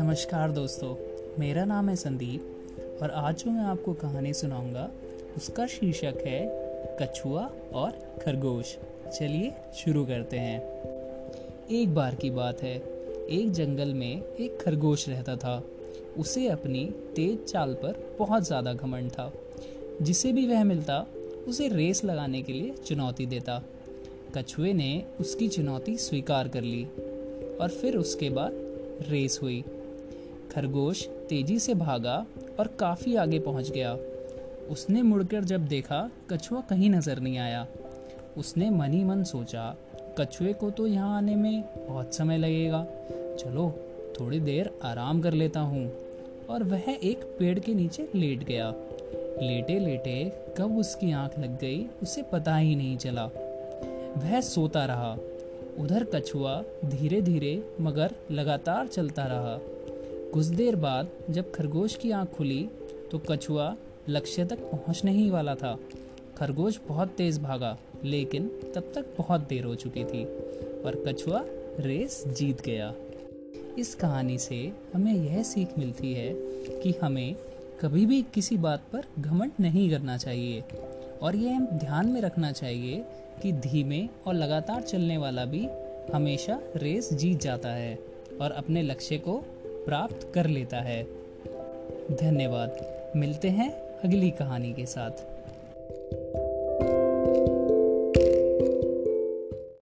नमस्कार दोस्तों, मेरा नाम है संदीप और आज जो मैं आपको कहानी सुनाऊँगा, उसका शीर्षक है कछुआ और खरगोश। चलिए शुरू करते हैं। एक बार की बात है, एक जंगल में एक खरगोश रहता था। उसे अपनी तेज चाल पर बहुत ज़्यादा घमंड था। जिसे भी वह मिलता, उसे रेस लगाने के लिए चुनौती देता। कछुए ने उसकी चुनौती स्वीकार कर ली और फिर उसके बाद रेस हुई। खरगोश तेज़ी से भागा और काफ़ी आगे पहुँच गया। उसने मुड़कर जब देखा, कछुआ कहीं नज़र नहीं आया। उसने मन ही मन सोचा, कछुए को तो यहाँ आने में बहुत समय लगेगा। चलो, थोड़ी देर आराम कर लेता हूँ। और वह एक पेड़ के नीचे लेट गया। लेटे लेटे कब उसकी आँख लग गई, उसे पता ही नहीं चला। वह सोता रहा। उधर कछुआ धीरे धीरे मगर लगातार चलता रहा। कुछ देर बाद जब खरगोश की आँख खुली तो कछुआ लक्ष्य तक पहुँचने ही वाला था। खरगोश बहुत तेज भागा, लेकिन तब तक बहुत देर हो चुकी थी और कछुआ रेस जीत गया। इस कहानी से हमें यह सीख मिलती है कि हमें कभी भी किसी बात पर घमंड नहीं करना चाहिए, और यह ध्यान में रखना चाहिए कि धीमे और लगातार चलने वाला भी हमेशा रेस जीत जाता है और अपने लक्ष्य को प्राप्त कर लेता है। धन्यवाद। मिलते हैं अगली कहानी के साथ।